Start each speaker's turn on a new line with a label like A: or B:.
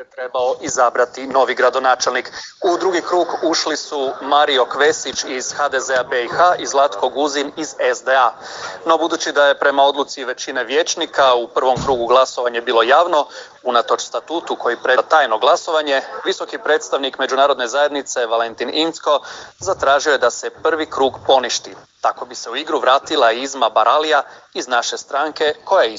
A: se trebao izabrati novi gradonačelnik. U drugi krug ušli su Mario Kvesić iz HDZ-a BiH i Zlatko Guzin iz SDA. No budući da je prema odluci većine vječnika u prvom krugu glasovanje bilo javno, unatoč statutu koji preda tajno glasovanje, visoki predstavnik međunarodne zajednice Valentin Incko zatražio je da se prvi krug poništi. Tako bi se u igru vratila izma Baralija iz naše stranke koja je